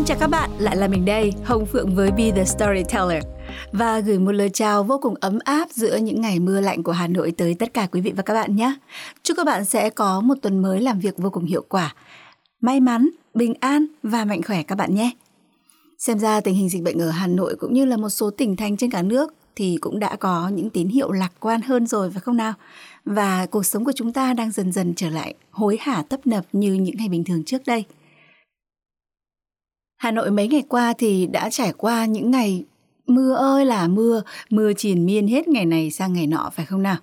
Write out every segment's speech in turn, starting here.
Xin chào các bạn, lại là mình đây, Hồng Phượng với Be The Storyteller và gửi một lời chào vô cùng ấm áp giữa những ngày mưa lạnh của Hà Nội tới tất cả quý vị và các bạn nhé. Chúc các bạn sẽ có một tuần mới làm việc vô cùng hiệu quả, may mắn, bình an và mạnh khỏe các bạn nhé. Xem ra tình hình dịch bệnh ở Hà Nội cũng như là một số tỉnh thành trên cả nước thì cũng đã có những tín hiệu lạc quan hơn rồi phải không nào? Và cuộc sống của chúng ta đang dần dần trở lại hối hả tấp nập như những ngày bình thường trước đây. Hà Nội mấy ngày qua thì đã trải qua những ngày mưa ơi là mưa, mưa triền miên hết ngày này sang ngày nọ phải không nào?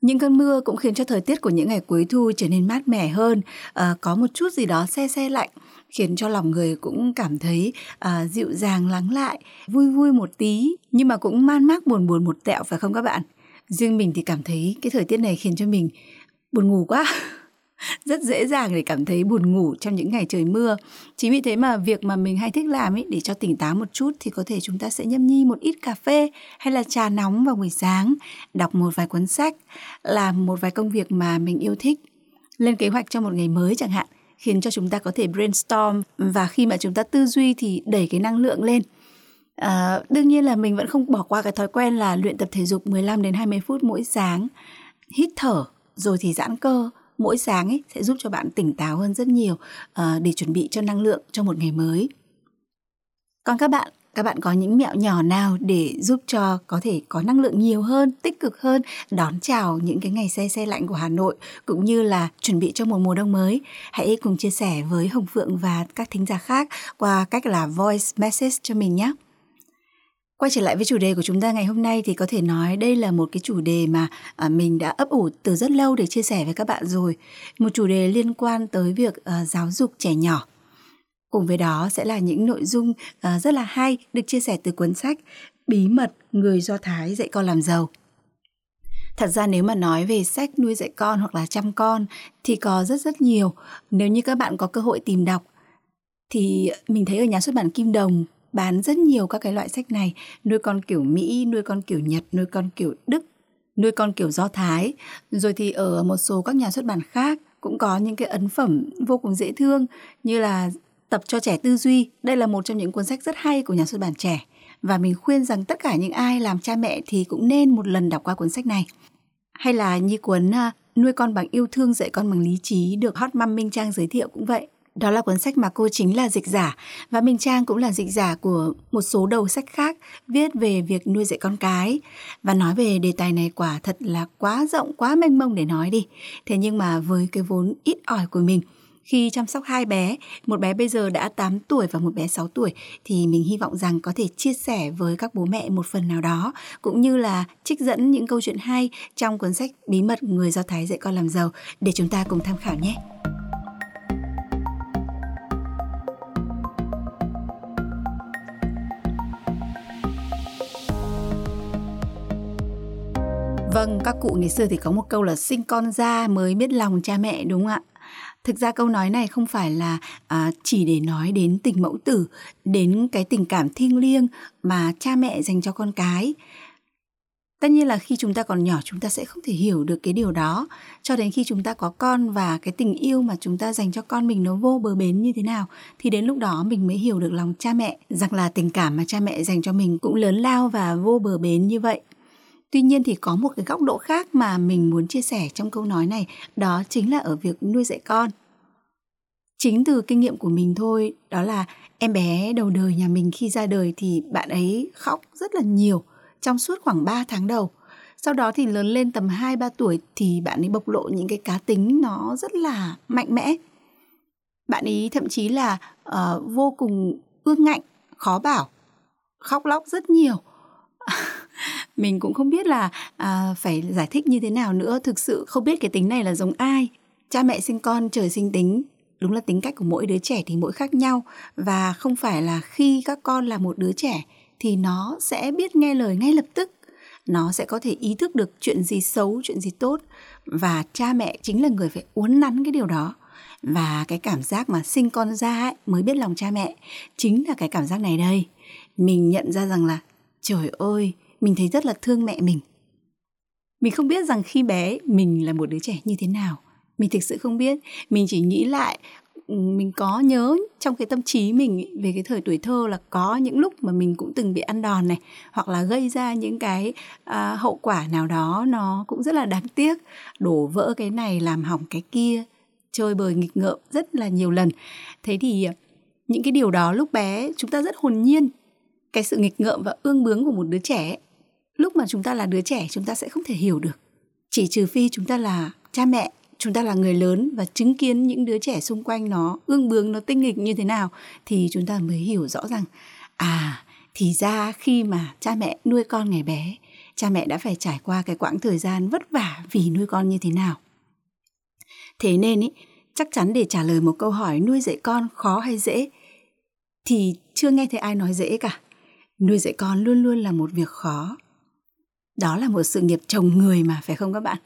Những cơn mưa cũng khiến cho thời tiết của những ngày cuối thu trở nên mát mẻ hơn, à, có một chút gì đó xe xe lạnh, khiến cho lòng người cũng cảm thấy à, dịu dàng lắng lại, vui vui một tí, nhưng mà cũng man mác buồn buồn một tẹo phải không các bạn? Riêng mình thì cảm thấy cái thời tiết này khiến cho mình buồn ngủ quá. rất dễ dàng để cảm thấy buồn ngủ trong những ngày trời mưa. Chính vì thế mà việc mà mình hay thích làm ấy để cho tỉnh táo một chút thì có thể chúng ta sẽ nhâm nhi một ít cà phê hay là trà nóng vào buổi sáng, đọc một vài cuốn sách, làm một vài công việc mà mình yêu thích, lên kế hoạch cho một ngày mới chẳng hạn khiến cho chúng ta có thể brainstorm và khi mà chúng ta tư duy thì đẩy cái năng lượng lên. À, đương nhiên là mình vẫn không bỏ qua cái thói quen là luyện tập thể dục 15 đến 20 phút mỗi sáng, hít thở rồi thì giãn cơ mỗi sáng ấy sẽ giúp cho bạn tỉnh táo hơn rất nhiều uh, để chuẩn bị cho năng lượng cho một ngày mới. Còn các bạn, các bạn có những mẹo nhỏ nào để giúp cho có thể có năng lượng nhiều hơn, tích cực hơn, đón chào những cái ngày xe xe lạnh của Hà Nội cũng như là chuẩn bị cho một mùa đông mới? Hãy cùng chia sẻ với Hồng Phượng và các thính giả khác qua cách là voice message cho mình nhé. Quay trở lại với chủ đề của chúng ta ngày hôm nay thì có thể nói đây là một cái chủ đề mà à, mình đã ấp ủ từ rất lâu để chia sẻ với các bạn rồi. Một chủ đề liên quan tới việc uh, giáo dục trẻ nhỏ. Cùng với đó sẽ là những nội dung uh, rất là hay được chia sẻ từ cuốn sách Bí mật người Do Thái dạy con làm giàu. Thật ra nếu mà nói về sách nuôi dạy con hoặc là chăm con thì có rất rất nhiều. Nếu như các bạn có cơ hội tìm đọc thì mình thấy ở nhà xuất bản Kim Đồng bán rất nhiều các cái loại sách này, nuôi con kiểu mỹ, nuôi con kiểu nhật, nuôi con kiểu đức, nuôi con kiểu do thái. Rồi thì ở một số các nhà xuất bản khác cũng có những cái ấn phẩm vô cùng dễ thương như là tập cho trẻ tư duy. Đây là một trong những cuốn sách rất hay của nhà xuất bản trẻ. Và mình khuyên rằng tất cả những ai làm cha mẹ thì cũng nên một lần đọc qua cuốn sách này. Hay là như cuốn à, nuôi con bằng yêu thương dạy con bằng lý trí được hot mom minh trang giới thiệu cũng vậy đó là cuốn sách mà cô chính là dịch giả và Minh Trang cũng là dịch giả của một số đầu sách khác viết về việc nuôi dạy con cái. Và nói về đề tài này quả thật là quá rộng, quá mênh mông để nói đi. Thế nhưng mà với cái vốn ít ỏi của mình, khi chăm sóc hai bé, một bé bây giờ đã 8 tuổi và một bé 6 tuổi thì mình hy vọng rằng có thể chia sẻ với các bố mẹ một phần nào đó cũng như là trích dẫn những câu chuyện hay trong cuốn sách Bí mật người Do Thái dạy con làm giàu để chúng ta cùng tham khảo nhé. Vâng, các cụ ngày xưa thì có một câu là sinh con ra mới biết lòng cha mẹ đúng không ạ? Thực ra câu nói này không phải là à, chỉ để nói đến tình mẫu tử, đến cái tình cảm thiêng liêng mà cha mẹ dành cho con cái. Tất nhiên là khi chúng ta còn nhỏ chúng ta sẽ không thể hiểu được cái điều đó cho đến khi chúng ta có con và cái tình yêu mà chúng ta dành cho con mình nó vô bờ bến như thế nào thì đến lúc đó mình mới hiểu được lòng cha mẹ rằng là tình cảm mà cha mẹ dành cho mình cũng lớn lao và vô bờ bến như vậy. Tuy nhiên thì có một cái góc độ khác mà mình muốn chia sẻ trong câu nói này, đó chính là ở việc nuôi dạy con. Chính từ kinh nghiệm của mình thôi, đó là em bé đầu đời nhà mình khi ra đời thì bạn ấy khóc rất là nhiều trong suốt khoảng 3 tháng đầu. Sau đó thì lớn lên tầm 2-3 tuổi thì bạn ấy bộc lộ những cái cá tính nó rất là mạnh mẽ. Bạn ấy thậm chí là uh, vô cùng ương ngạnh, khó bảo, khóc lóc rất nhiều. mình cũng không biết là à, phải giải thích như thế nào nữa. Thực sự không biết cái tính này là giống ai. Cha mẹ sinh con trời sinh tính. Đúng là tính cách của mỗi đứa trẻ thì mỗi khác nhau. Và không phải là khi các con là một đứa trẻ thì nó sẽ biết nghe lời ngay lập tức. Nó sẽ có thể ý thức được chuyện gì xấu chuyện gì tốt. Và cha mẹ chính là người phải uốn nắn cái điều đó. Và cái cảm giác mà sinh con ra ấy, mới biết lòng cha mẹ chính là cái cảm giác này đây. Mình nhận ra rằng là trời ơi mình thấy rất là thương mẹ mình. Mình không biết rằng khi bé mình là một đứa trẻ như thế nào. Mình thực sự không biết. Mình chỉ nghĩ lại ừ, mình có nhớ trong cái tâm trí mình về cái thời tuổi thơ là có những lúc mà mình cũng từng bị ăn đòn này hoặc là gây ra những cái à, hậu quả nào đó nó cũng rất là đáng tiếc. Đổ vỡ cái này làm hỏng cái kia chơi bời nghịch ngợm rất là nhiều lần. Thế thì à, những cái điều đó lúc bé chúng ta rất hồn nhiên. Cái sự nghịch ngợm và ương bướng của một đứa trẻ lúc mà chúng ta là đứa trẻ chúng ta sẽ không thể hiểu được. Chỉ trừ phi chúng ta là cha mẹ chúng ta là người lớn và chứng kiến những đứa trẻ xung quanh nó ương bướng nó tinh nghịch như thế nào thì chúng ta mới hiểu rõ rằng à thì ra khi mà cha mẹ nuôi con ngày bé cha mẹ đã phải trải qua cái quãng thời gian vất vả vì nuôi con như thế nào. Thế nên ý, chắc chắn để trả lời một câu hỏi nuôi dạy con khó hay dễ thì chưa nghe thấy ai nói dễ cả. Nuôi dạy con luôn luôn là một việc khó đó là một sự nghiệp trồng người mà phải không các bạn?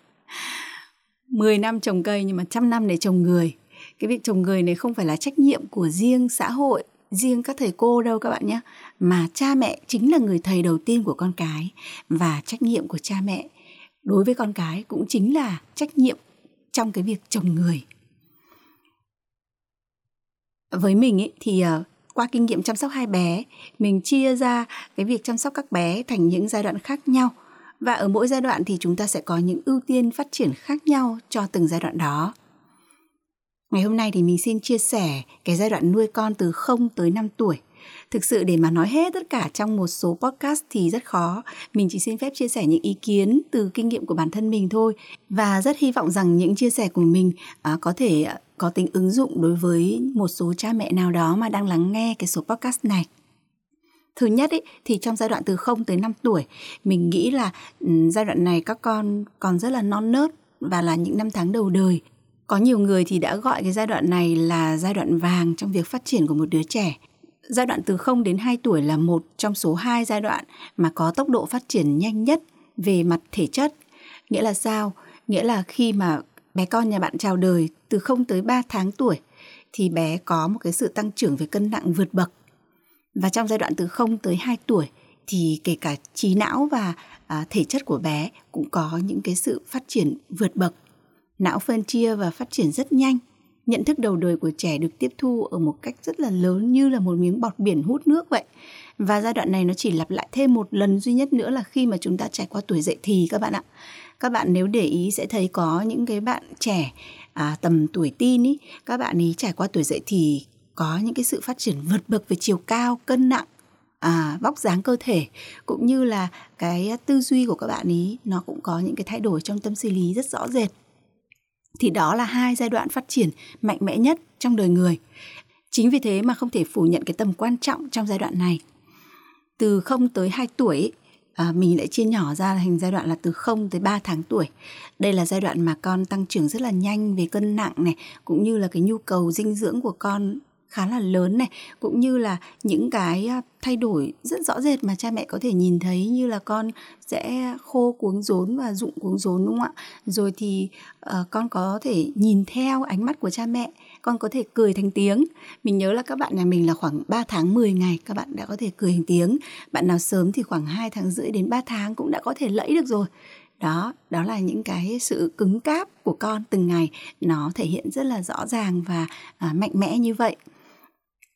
10 năm trồng cây nhưng mà trăm năm để trồng người. Cái việc trồng người này không phải là trách nhiệm của riêng xã hội riêng các thầy cô đâu các bạn nhé mà cha mẹ chính là người thầy đầu tiên của con cái và trách nhiệm của cha mẹ đối với con cái cũng chính là trách nhiệm trong cái việc trồng người. Với mình ý, thì ờ, qua kinh nghiệm chăm sóc hai bé mình chia ra cái việc chăm sóc các bé thành những giai đoạn khác nhau và ở mỗi giai đoạn thì chúng ta sẽ có những ưu tiên phát triển khác nhau cho từng giai đoạn đó. Ngày hôm nay thì mình xin chia sẻ cái giai đoạn nuôi con từ 0 tới 5 tuổi. Thực sự để mà nói hết tất cả trong một số podcast thì rất khó. Mình chỉ xin phép chia sẻ những ý kiến từ kinh nghiệm của bản thân mình thôi và rất hy vọng rằng những chia sẻ của mình à, có thể à, có tính ứng dụng đối với một số cha mẹ nào đó mà đang lắng nghe cái số podcast này. Thứ nhất ấy, thì trong giai đoạn từ 0 tới 5 tuổi, mình nghĩ là um, giai đoạn này các con còn rất là non nớt và là những năm tháng đầu đời. Có nhiều người thì đã gọi cái giai đoạn này là giai đoạn vàng trong việc phát triển của một đứa trẻ. Giai đoạn từ 0 đến 2 tuổi là một trong số 2 giai đoạn mà có tốc độ phát triển nhanh nhất về mặt thể chất. Nghĩa là sao? Nghĩa là khi mà bé con nhà bạn chào đời từ 0 tới 3 tháng tuổi thì bé có một cái sự tăng trưởng về cân nặng vượt bậc và trong giai đoạn từ 0 tới 2 tuổi thì kể cả trí não và à, thể chất của bé cũng có những cái sự phát triển vượt bậc. Não phân chia và phát triển rất nhanh. Nhận thức đầu đời của trẻ được tiếp thu ở một cách rất là lớn như là một miếng bọt biển hút nước vậy. Và giai đoạn này nó chỉ lặp lại thêm một lần duy nhất nữa là khi mà chúng ta trải qua tuổi dậy thì các bạn ạ. Các bạn nếu để ý sẽ thấy có những cái bạn trẻ à, tầm tuổi teen ý, các bạn ấy trải qua tuổi dậy thì có những cái sự phát triển vượt bậc về chiều cao, cân nặng, à, vóc dáng cơ thể cũng như là cái tư duy của các bạn ý nó cũng có những cái thay đổi trong tâm sinh lý rất rõ rệt. Thì đó là hai giai đoạn phát triển mạnh mẽ nhất trong đời người. Chính vì thế mà không thể phủ nhận cái tầm quan trọng trong giai đoạn này. Từ 0 tới 2 tuổi à, mình lại chia nhỏ ra thành giai đoạn là từ 0 tới 3 tháng tuổi. Đây là giai đoạn mà con tăng trưởng rất là nhanh về cân nặng này, cũng như là cái nhu cầu dinh dưỡng của con khá là lớn này cũng như là những cái à, thay đổi rất rõ rệt mà cha mẹ có thể nhìn thấy như là con sẽ khô cuống rốn và rụng cuống rốn đúng không ạ? Rồi thì uh, con có thể nhìn theo ánh mắt của cha mẹ con có thể cười thành tiếng. Mình nhớ là các bạn nhà mình là khoảng 3 tháng 10 ngày các bạn đã có thể cười thành tiếng. Bạn nào sớm thì khoảng 2 tháng rưỡi đến 3 tháng cũng đã có thể lẫy được rồi. Đó đó là những cái sự cứng cáp của con từng ngày. Nó thể hiện rất là rõ ràng và à, mạnh mẽ như vậy.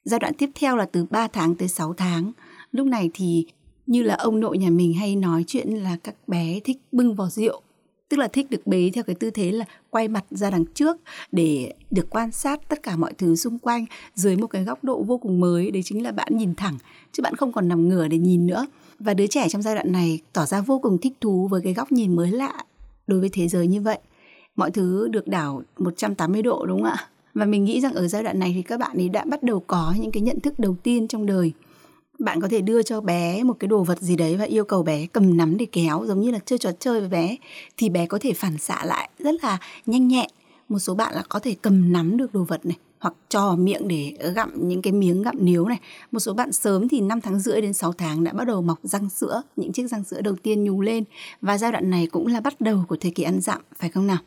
Giai đoạn tiếp theo là từ 3 tháng tới 6 tháng. Lúc này thì như là ông nội nhà mình hay nói chuyện là các bé thích bưng vào rượu. Tức là thích được bế theo cái tư thế là quay mặt ra đằng trước để được quan sát tất cả mọi thứ xung quanh dưới một cái góc độ vô cùng mới. Đấy chính là bạn nhìn thẳng, chứ bạn không còn nằm ngửa để nhìn nữa. Và đứa trẻ trong giai đoạn này tỏ ra vô cùng thích thú với cái góc nhìn mới lạ đối với thế giới như vậy. Mọi thứ được đảo 180 độ, đúng không ạ? Và mình nghĩ rằng ở giai đoạn này thì các bạn ấy đã bắt đầu có những cái nhận thức đầu tiên trong đời bạn có thể đưa cho bé một cái đồ vật gì đấy và yêu cầu bé cầm nắm để kéo giống như là chơi trò chơi với bé thì bé có thể phản xạ lại rất là nhanh nhẹn một số bạn là có thể cầm nắm được đồ vật này hoặc cho miệng để gặm những cái miếng gặm níu này. Một số bạn sớm thì 5 tháng rưỡi đến 6 tháng đã bắt đầu mọc răng sữa, những chiếc răng sữa đầu tiên nhú lên và giai đoạn này cũng là bắt đầu của thời kỳ ăn dặm phải không nào?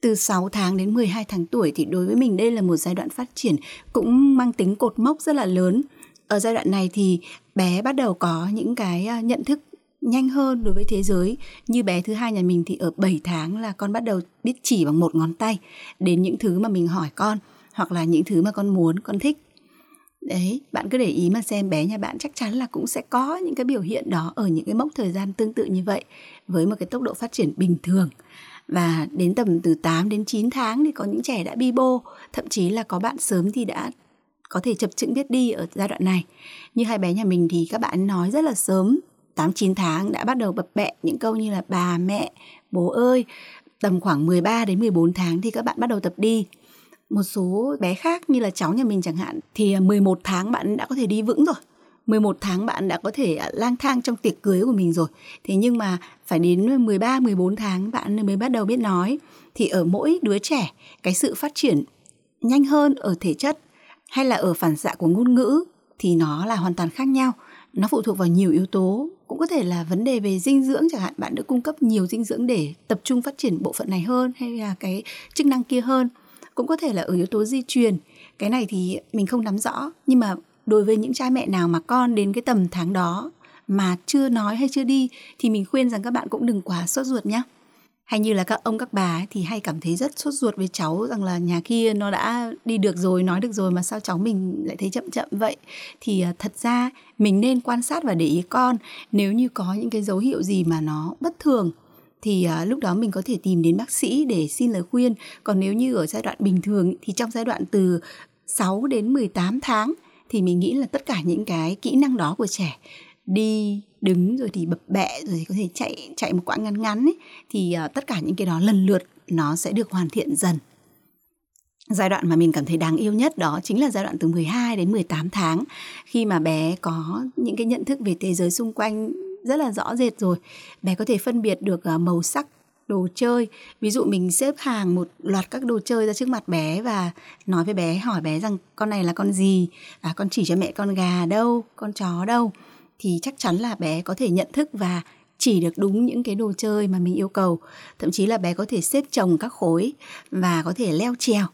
Từ 6 tháng đến 12 tháng tuổi thì đối với mình đây là một giai đoạn phát triển cũng mang tính cột mốc rất là lớn. Ở giai đoạn này thì bé bắt đầu có những cái à, nhận thức nhanh hơn đối với thế giới. Như bé thứ hai nhà mình thì ở 7 tháng là con bắt đầu biết chỉ bằng một ngón tay đến những thứ mà mình hỏi con hoặc là những thứ mà con muốn, con thích. Đấy, bạn cứ để ý mà xem bé nhà bạn chắc chắn là cũng sẽ có những cái biểu hiện đó ở những cái mốc thời gian tương tự như vậy với một cái tốc độ phát triển bình thường. Và đến tầm từ 8 đến 9 tháng thì có những trẻ đã bi bô, thậm chí là có bạn sớm thì đã có thể chập chững biết đi ở giai đoạn này. Như hai bé nhà mình thì các bạn nói rất là sớm, 8 9 tháng đã bắt đầu bập bẹ những câu như là bà mẹ, bố ơi. Tầm khoảng 13 đến 14 tháng thì các bạn bắt đầu tập đi. Một số bé khác như là cháu nhà mình chẳng hạn thì 11 tháng bạn đã có thể đi vững rồi. 11 tháng bạn đã có thể à, lang thang trong tiệc cưới của mình rồi. Thế nhưng mà phải đến 13 14 tháng bạn mới bắt đầu biết nói thì ở mỗi đứa trẻ cái sự phát triển nhanh hơn ở thể chất hay là ở phản xạ của ngôn ngữ thì nó là hoàn toàn khác nhau. Nó phụ thuộc vào nhiều yếu tố, cũng có thể là vấn đề về dinh dưỡng chẳng hạn, bạn được cung cấp nhiều dinh dưỡng để tập trung phát triển bộ phận này hơn hay là cái chức năng kia hơn. Cũng có thể là ở yếu tố di truyền. Cái này thì mình không nắm rõ, nhưng mà đối với những cha mẹ nào mà con đến cái tầm tháng đó mà chưa nói hay chưa đi, thì mình khuyên rằng các bạn cũng đừng quá sốt ruột nhé hay như là các ông, các bà ấy thì hay cảm thấy rất sốt ruột với cháu rằng là nhà kia nó đã đi được rồi, nói được rồi mà sao cháu mình lại thấy chậm chậm vậy? Thì à, thật ra mình nên quan sát và để ý con. Nếu như có những cái dấu hiệu gì mà nó bất thường, thì à, lúc đó mình có thể tìm đến bác sĩ để xin lời khuyên. Còn nếu như ở giai đoạn bình thường thì trong giai đoạn từ 6 đến 18 tháng thì mình nghĩ là tất cả những cái kỹ năng đó của trẻ đi đứng rồi thì bập bẹ rồi thì có thể chạy chạy một quãng ngắn ngắn ấy, thì uh, tất cả những cái đó lần lượt nó sẽ được hoàn thiện dần. Giai đoạn mà mình cảm thấy đáng yêu nhất đó chính là giai đoạn từ 12 đến 18 tháng khi mà bé có những cái nhận thức về thế giới xung quanh rất là rõ rệt rồi. Bé có thể phân biệt được ờ, màu sắc đồ chơi. Ví dụ mình xếp hàng một loạt các đồ chơi ra trước mặt bé và nói với bé, hỏi bé rằng con này là con gì? À con chỉ cho mẹ con gà đâu? Con chó đâu? Thì chắc chắn là bé có thể nhận thức và chỉ được đúng những cái đồ chơi mà mình yêu cầu. Thậm chí là bé có thể xếp chồng các khối và có thể leo trèo.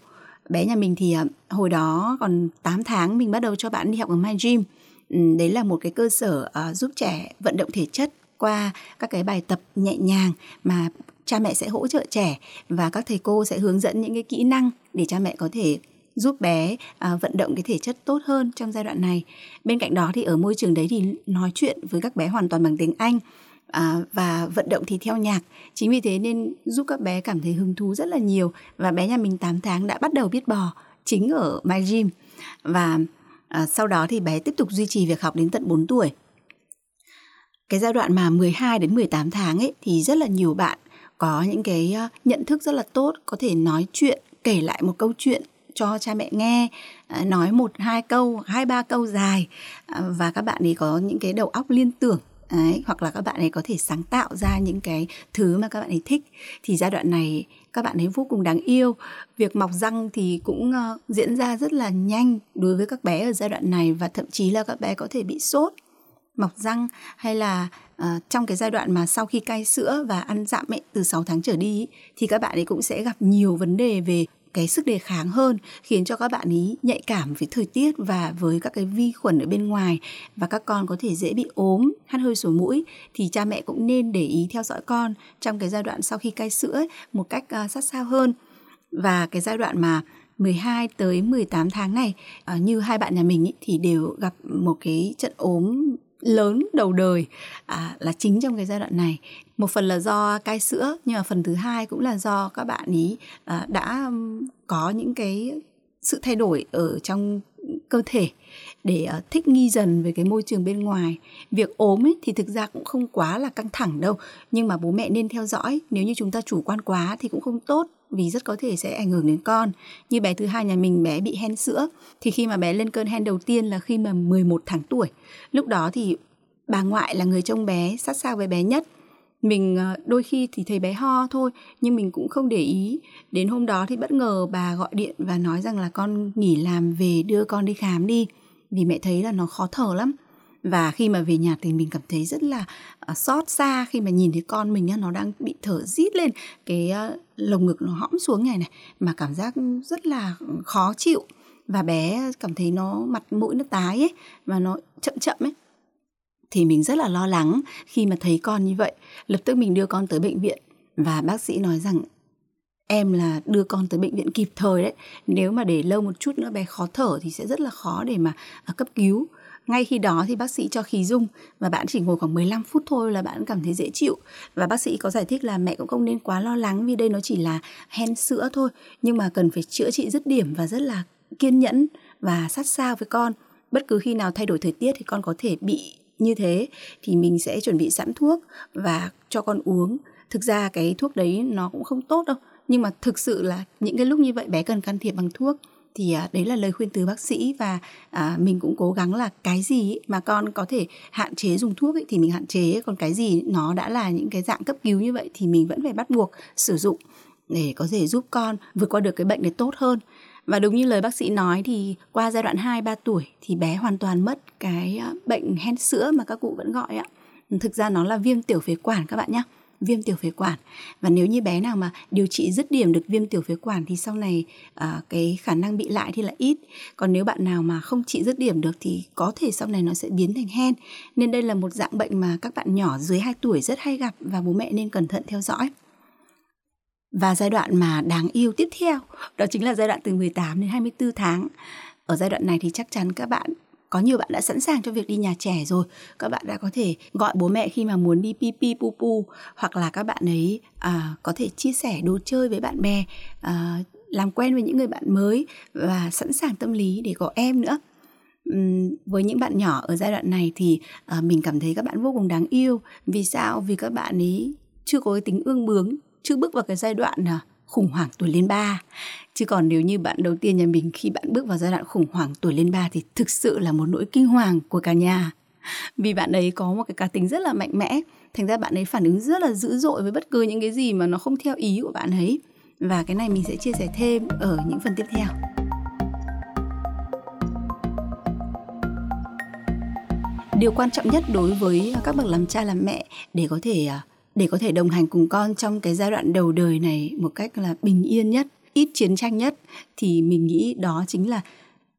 Bé nhà mình thì à, hồi đó còn 8 tháng mình bắt đầu cho bạn đi học ở My Gym. Đấy là một cái cơ sở à, giúp trẻ vận động thể chất qua các cái bài tập nhẹ nhàng mà cha mẹ sẽ hỗ trợ trẻ và các thầy cô sẽ hướng dẫn những cái kỹ năng để cha mẹ có thể giúp bé à, vận động cái thể chất tốt hơn trong giai đoạn này. Bên cạnh đó thì ở môi trường đấy thì nói chuyện với các bé hoàn toàn bằng tiếng Anh à, và vận động thì theo nhạc. Chính vì thế nên giúp các bé cảm thấy hứng thú rất là nhiều và bé nhà mình 8 tháng đã bắt đầu biết bò chính ở My Gym và à, sau đó thì bé tiếp tục duy trì việc học đến tận 4 tuổi. Cái giai đoạn mà 12 đến 18 tháng ấy thì rất là nhiều bạn có những cái ờ, nhận thức rất là tốt, có thể nói chuyện, kể lại một câu chuyện cho cha mẹ nghe ờ, nói một hai câu hai ba câu dài ờ, và các bạn ấy có những cái đầu óc liên tưởng Đấy, hoặc là các bạn ấy có thể sáng tạo ra những cái thứ mà các bạn ấy thích. Thì giai đoạn này các bạn ấy vô cùng đáng yêu. Việc mọc răng thì cũng uh, diễn ra rất là nhanh đối với các bé ở giai đoạn này và thậm chí là các bé có thể bị sốt mọc răng hay là uh, trong cái giai đoạn mà sau khi cai sữa và ăn dặm ấy từ 6 tháng trở đi thì các bạn ấy cũng sẽ gặp nhiều vấn đề về cái sức đề kháng hơn khiến cho các bạn ý nhạy cảm với thời tiết và với các cái vi khuẩn ở bên ngoài và các con có thể dễ bị ốm hắt hơi sổ mũi. Thì cha mẹ cũng nên để ý theo dõi con trong cái giai đoạn sau khi cai sữa ấy, một cách uh, sát sao hơn. Và cái giai đoạn mà 12 tới 18 tháng này uh, như hai bạn nhà mình ý, thì đều gặp một cái trận ốm lớn đầu đời à, là chính trong cái giai đoạn này. Một phần là do cai sữa nhưng mà phần thứ hai cũng là do các bạn ý à, đã có những cái sự thay đổi ở trong cơ thể để uh, thích nghi dần với cái môi trường bên ngoài. Việc ốm ấy thì thực ra cũng không quá là căng thẳng đâu nhưng mà bố mẹ nên theo dõi. Nếu như chúng ta chủ quan quá thì cũng không tốt vì rất có thể sẽ ảnh hưởng đến con. Như bé thứ hai nhà mình, bé bị hen sữa, thì khi mà bé lên cơn hen đầu tiên là khi mà 11 tháng tuổi. Lúc đó thì bà ngoại là người trông bé sát sao với bé nhất. Mình ờ, đôi khi thì thấy bé ho thôi, nhưng mình cũng không để ý. Đến hôm đó thì bất ngờ bà gọi điện và nói rằng là con nghỉ làm về, đưa con đi khám đi. Vì mẹ thấy là nó khó thở lắm và khi mà về nhà thì mình cảm thấy rất là uh, xót xa khi mà nhìn thấy con mình nó đang bị thở rít lên. Cái uh, lồng ngực nó hõm xuống này này mà cảm giác rất là khó chịu. Và bé cảm thấy nó mặt mũi nó tái ấy và nó chậm chậm ấy. Thì mình rất là lo lắng khi mà thấy con như vậy. Lập tức mình đưa con tới bệnh viện và bác sĩ nói rằng em là đưa con tới bệnh viện kịp thời đấy. Nếu mà để lâu một chút nữa bé khó thở thì sẽ rất là khó để mà à, cấp cứu ngay khi đó thì bác sĩ cho khí dung và bạn chỉ ngồi khoảng 15 phút thôi là bạn cảm thấy dễ chịu. Và bác sĩ có giải thích là mẹ cũng không nên quá lo lắng vì đây nó chỉ là hen sữa thôi, nhưng mà cần phải chữa trị dứt điểm và rất là kiên nhẫn và sát sao với con. Bất cứ khi nào thay đổi thời tiết thì con có thể bị như thế thì mình sẽ chuẩn bị sẵn thuốc và cho con uống. Thực ra cái thuốc đấy nó cũng không tốt đâu, nhưng mà thực sự là những cái lúc như vậy bé cần can thiệp bằng thuốc thì à, đấy là lời khuyên từ bác sĩ và à, mình cũng cố gắng là cái gì mà con có thể hạn chế dùng thuốc ấy, thì mình hạn chế còn cái gì nó đã là những cái dạng cấp cứu như vậy thì mình vẫn phải bắt buộc sử dụng để có thể giúp con vượt qua được cái bệnh này tốt hơn và đúng như lời bác sĩ nói thì qua giai đoạn 2 3 tuổi thì bé hoàn toàn mất cái à, bệnh hen sữa mà các cụ vẫn gọi ạ. Thực ra nó là viêm tiểu phế quản các bạn nhé viêm tiểu phế quản. Và nếu như bé nào mà điều trị dứt điểm được viêm tiểu phế quản thì sau này à, cái khả năng bị lại thì là ít. Còn nếu bạn nào mà không trị dứt điểm được thì có thể sau này nó sẽ biến thành hen. Nên đây là một dạng bệnh mà các bạn nhỏ dưới 2 tuổi rất hay gặp và bố mẹ nên cẩn thận theo dõi. Và giai đoạn mà đáng yêu tiếp theo đó chính là giai đoạn từ 18 đến 24 tháng. Ở giai đoạn này thì chắc chắn các bạn có nhiều bạn đã sẵn sàng cho việc đi nhà trẻ rồi. Các bạn đã có thể gọi bố mẹ khi mà muốn đi pi pi pu pu hoặc là các bạn ấy à, có thể chia sẻ đồ chơi với bạn bè à, làm quen với những người bạn mới và sẵn sàng tâm lý để có em nữa. Với những bạn nhỏ ở giai đoạn này thì à, mình cảm thấy các bạn vô cùng đáng yêu. Vì sao? Vì các bạn ấy chưa có cái tính ương bướng chưa bước vào cái giai đoạn à, khủng hoảng tuổi lên ba. Chứ còn nếu như bạn đầu tiên nhà mình khi bạn bước vào giai đoạn khủng hoảng tuổi lên ba thì thực sự là một nỗi kinh hoàng của cả nhà. Vì bạn ấy có một cái cá tính rất là mạnh mẽ, thành ra bạn ấy phản ứng rất là dữ dội với bất cứ những cái gì mà nó không theo ý của bạn ấy. Và cái này mình sẽ chia sẻ thêm ở những phần tiếp theo. Điều quan trọng nhất đối với các bậc làm cha làm mẹ để có thể à, để có thể đồng hành cùng con trong cái giai đoạn đầu đời này một cách là bình yên nhất, ít chiến tranh nhất, thì mình nghĩ đó chính là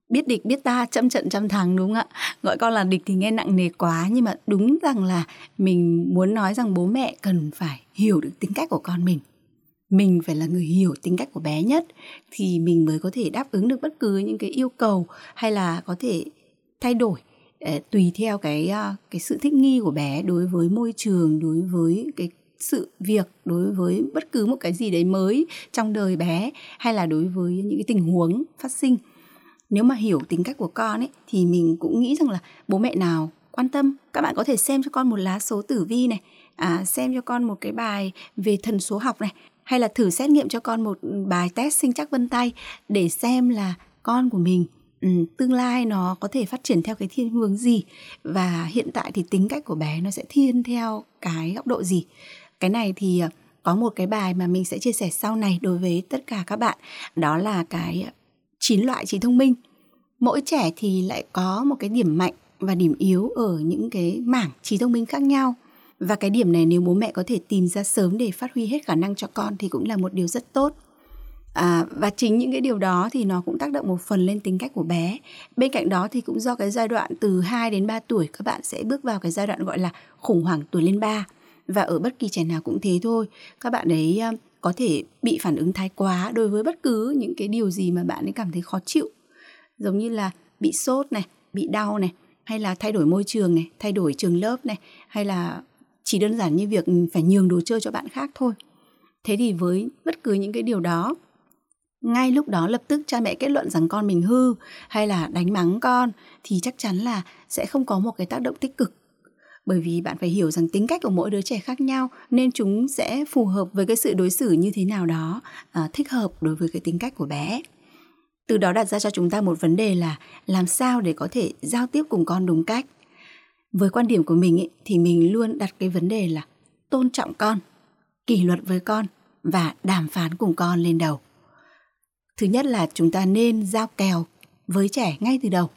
biết địch, biết ta, trăm trận trăm thắng, đúng không ạ? Gọi con là địch thì nghe nặng nề quá, nhưng mà đúng rằng là mình muốn nói rằng bố mẹ cần phải hiểu được tính cách của con mình. Mình phải là người hiểu tính cách của bé nhất thì mình mới có thể đáp ứng được bất cứ những cái yêu cầu hay là có thể thay đổi tùy theo cái ờ, cái sự thích nghi của bé đối với môi trường đối với cái sự việc đối với bất cứ một cái gì đấy mới trong đời bé hay là đối với những cái tình huống phát sinh. Nếu mà hiểu tính cách của con ấy thì mình cũng nghĩ rằng là bố mẹ nào quan tâm? Các bạn có thể xem cho con một lá số tử vi này à, xem cho con một cái bài về thần số học này hay là thử xét nghiệm cho con một ừ, bài test sinh chắc vân tay để xem là con của mình Ừ, tương lai nó có thể phát triển theo cái thiên hướng gì? Và hiện tại thì tính cách của bé nó sẽ thiên theo cái góc độ gì? Cái này thì ờ, có một cái bài mà mình sẽ chia sẻ sau này đối với tất cả các bạn. Đó là cái chín loại trí thông minh. Mỗi trẻ thì lại có một cái điểm mạnh và điểm yếu ở những cái mảng trí thông minh khác nhau. Và cái điểm này nếu bố mẹ có thể tìm ra sớm để phát huy hết khả năng cho con thì cũng là một điều rất tốt. À, và chính những cái điều đó thì nó cũng tác động một phần lên tính cách của bé. Bên cạnh đó thì cũng do cái giai đoạn từ 2 đến 3 tuổi các bạn sẽ bước vào cái giai đoạn gọi là khủng hoảng tuổi lên 3 và ở bất kỳ trẻ nào cũng thế thôi. Các bạn ấy à, có thể bị phản ứng thái quá đối với bất cứ những cái điều gì mà bạn ấy cảm thấy khó chịu. Giống như là bị sốt này bị đau này hay là thay đổi môi trường này thay đổi trường lớp này hay là chỉ đơn giản như việc ừ, phải nhường đồ chơi cho bạn khác thôi. Thế thì với bất cứ những cái điều đó ngay lúc đó lập tức cha mẹ kết luận rằng con mình hư hay là đánh mắng con thì chắc chắn là sẽ không có một cái tác động tích cực. Bởi vì bạn phải hiểu rằng tính cách của mỗi đứa trẻ khác nhau nên chúng sẽ phù hợp với cái sự đối xử như thế nào đó à, thích hợp đối với cái tính cách của bé. Từ đó đặt ra cho chúng ta một vấn đề là làm sao để có thể giao tiếp cùng con đúng cách. Với quan điểm của mình ý, thì mình luôn đặt cái vấn đề là tôn trọng con kỷ luật với con và đàm phán cùng con lên đầu thứ nhất là chúng ta nên giao kèo với trẻ ngay từ đầu,